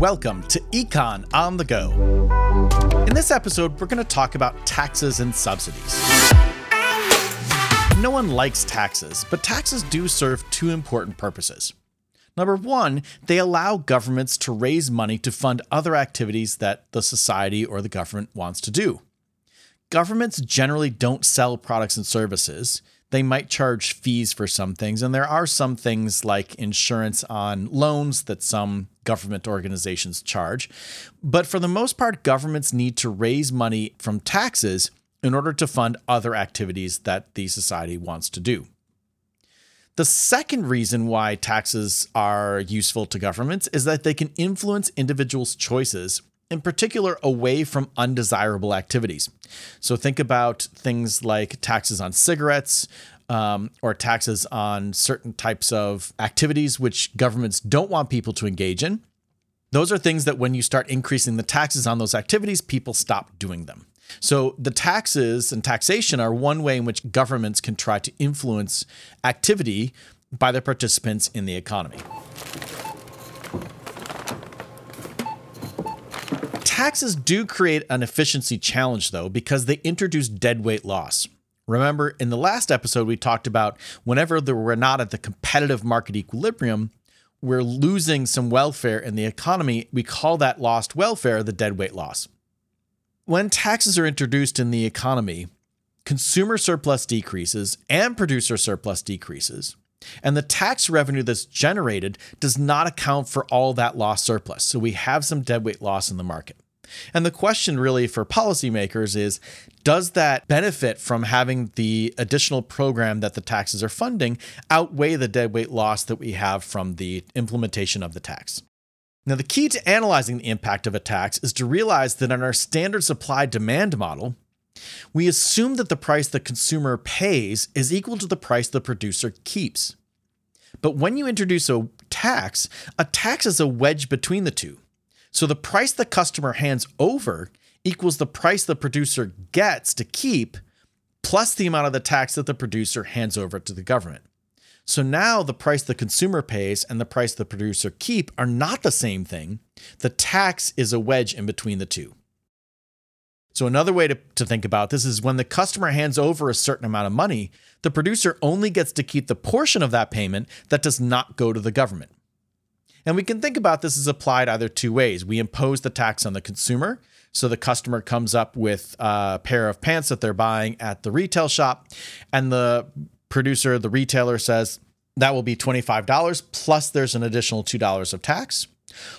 Welcome to Econ on the Go. In this episode, we're going to talk about taxes and subsidies. No one likes taxes, but taxes do serve two important purposes. Number one, they allow governments to raise money to fund other activities that the society or the government wants to do. Governments generally don't sell products and services, they might charge fees for some things, and there are some things like insurance on loans that some government organizations charge. But for the most part, governments need to raise money from taxes in order to fund other activities that the society wants to do. The second reason why taxes are useful to governments is that they can influence individuals' choices, in particular away from undesirable activities. So think about things like taxes on cigarettes, um, or taxes on certain types of activities which governments don't want people to engage in. Those are things that when you start increasing the taxes on those activities, people stop doing them. So the taxes and taxation are one way in which governments can try to influence activity by their participants in the economy. Taxes do create an efficiency challenge, though, because they introduce deadweight loss. Remember, in the last episode, we talked about whenever we're not at the competitive market equilibrium, we're losing some welfare in the economy. We call that lost welfare the deadweight loss. When taxes are introduced in the economy, consumer surplus decreases and producer surplus decreases. And the tax revenue that's generated does not account for all that lost surplus. So we have some deadweight loss in the market. And the question really for policymakers is does that benefit from having the additional program that the taxes are funding outweigh the deadweight loss that we have from the implementation of the tax? Now, the key to analyzing the impact of a tax is to realize that in our standard supply demand model, we assume that the price the consumer pays is equal to the price the producer keeps. But when you introduce a tax, a tax is a wedge between the two. So the price the customer hands over equals the price the producer gets to keep plus the amount of the tax that the producer hands over to the government. So now the price the consumer pays and the price the producer keep are not the same thing. The tax is a wedge in between the two. So another way to, to think about this is when the customer hands over a certain amount of money, the producer only gets to keep the portion of that payment that does not go to the government. And we can think about this as applied either two ways. We impose the tax on the consumer. So the customer comes up with a pair of pants that they're buying at the retail shop, and the producer, the retailer says that will be $25 plus there's an additional $2 of tax.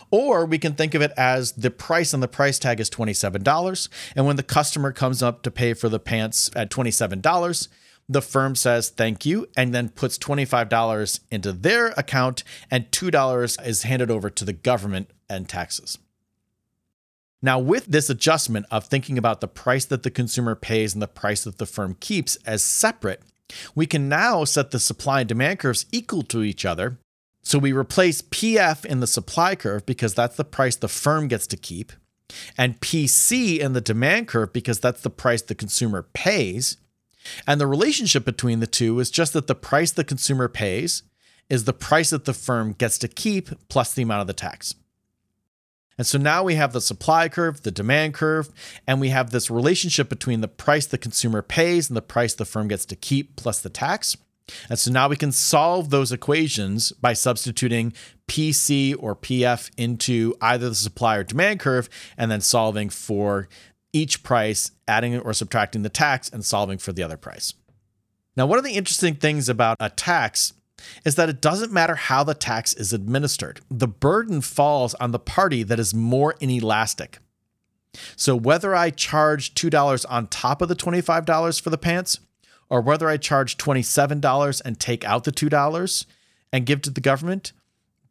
Or we can think of it as the price on the price tag is $27. And when the customer comes up to pay for the pants at $27, the firm says thank you and then puts $25 into their account and $2 is handed over to the government and taxes. Now, with this adjustment of thinking about the price that the consumer pays and the price that the firm keeps as separate, we can now set the supply and demand curves equal to each other. So we replace PF in the supply curve because that's the price the firm gets to keep, and PC in the demand curve because that's the price the consumer pays. And the relationship between the two is just that the price the consumer pays is the price that the firm gets to keep plus the amount of the tax. And so now we have the supply curve, the demand curve, and we have this relationship between the price the consumer pays and the price the firm gets to keep plus the tax. And so now we can solve those equations by substituting PC or PF into either the supply or demand curve and then solving for each price, adding or subtracting the tax, and solving for the other price. Now, one of the interesting things about a tax is that it doesn't matter how the tax is administered. The burden falls on the party that is more inelastic. So, whether I charge $2 on top of the $25 for the pants, or whether I charge $27 and take out the $2 and give to the government,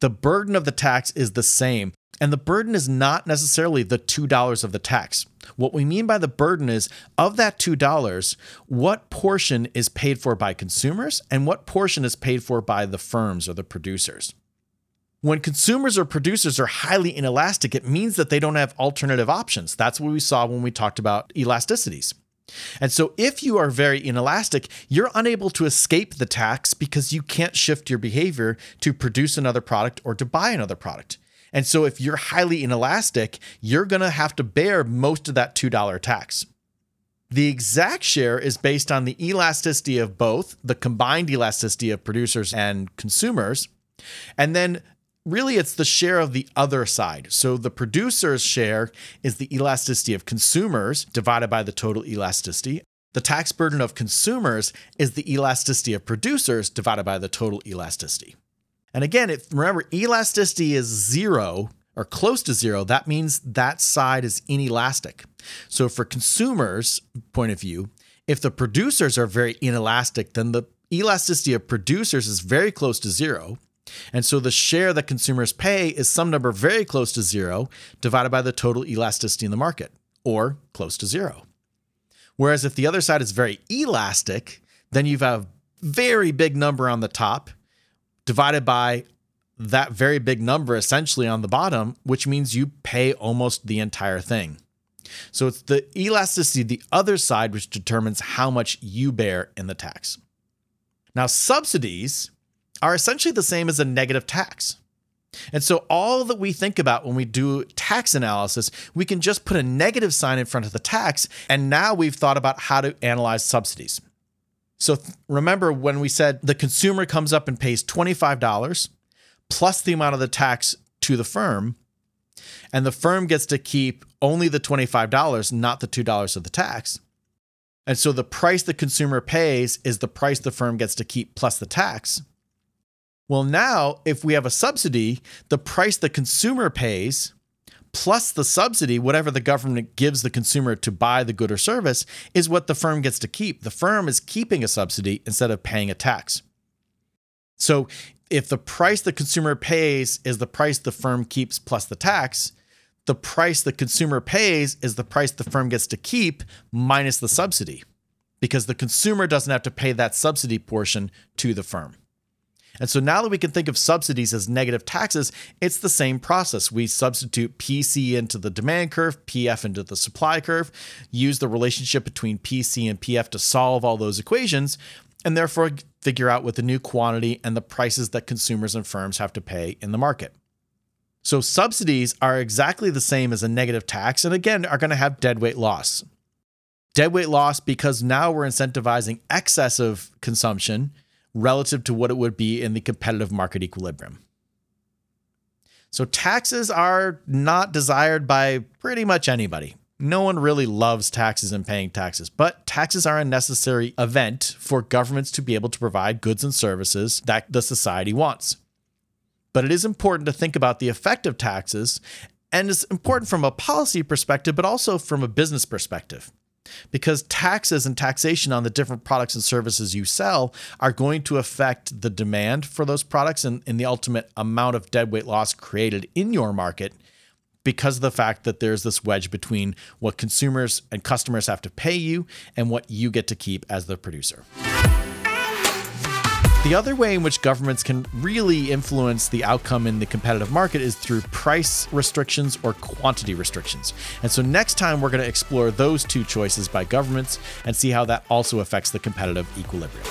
the burden of the tax is the same. And the burden is not necessarily the $2 of the tax. What we mean by the burden is of that $2, what portion is paid for by consumers and what portion is paid for by the firms or the producers. When consumers or producers are highly inelastic, it means that they don't have alternative options. That's what we saw when we talked about elasticities. And so, if you are very inelastic, you're unable to escape the tax because you can't shift your behavior to produce another product or to buy another product. And so if you're highly inelastic, you're going to have to bear most of that $2 tax. The exact share is based on the elasticity of both, the combined elasticity of producers and consumers. And then really it's the share of the other side. So the producer's share is the elasticity of consumers divided by the total elasticity. The tax burden of consumers is the elasticity of producers divided by the total elasticity. And again, if remember elasticity is 0 or close to 0, that means that side is inelastic. So for consumers point of view, if the producers are very inelastic, then the elasticity of producers is very close to 0. And so the share that consumers pay is some number very close to 0 divided by the total elasticity in the market or close to 0. Whereas if the other side is very elastic, then you have a very big number on the top divided by that very big number essentially on the bottom, which means you pay almost the entire thing. So it's the elasticity, the other side, which determines how much you bear in the tax. Now, subsidies are essentially the same as a negative tax. And so, all that we think about when we do tax analysis, we can just put a negative sign in front of the tax. And now we've thought about how to analyze subsidies. So, th- remember when we said the consumer comes up and pays $25 plus the amount of the tax to the firm, and the firm gets to keep only the $25, not the $2 of the tax. And so the price the consumer pays is the price the firm gets to keep plus the tax. Well, now if we have a subsidy, the price the consumer pays plus the subsidy, whatever the government gives the consumer to buy the good or service, is what the firm gets to keep. The firm is keeping a subsidy instead of paying a tax. So if the price the consumer pays is the price the firm keeps plus the tax, the price the consumer pays is the price the firm gets to keep minus the subsidy because the consumer doesn't have to pay that subsidy portion to the firm. And so now that we can think of subsidies as negative taxes, it's the same process. We substitute PC into the demand curve, PF into the supply curve, use the relationship between PC and PF to solve all those equations, and therefore figure out what the new quantity and the prices that consumers and firms have to pay in the market. So subsidies are exactly the same as a negative tax and again are going to have deadweight loss. Deadweight loss because now we're incentivizing excessive consumption relative to what it would be in the competitive market equilibrium. So taxes are not desired by pretty much anybody. No one really loves taxes and paying taxes, but taxes are a necessary event for governments to be able to provide goods and services that the society wants. But it is important to think about the effect of taxes, and it's important from a policy perspective, but also from a business perspective. Because taxes and taxation on the different products and services you sell are going to affect the demand for those products and, and the ultimate amount of deadweight loss created in your market because of the fact that there's this wedge between what consumers and customers have to pay you and what you get to keep as the producer. The other way in which governments can really influence the outcome in the competitive market is through price restrictions or quantity restrictions. And so next time we're going to explore those two choices by governments and see how that also affects the competitive equilibrium.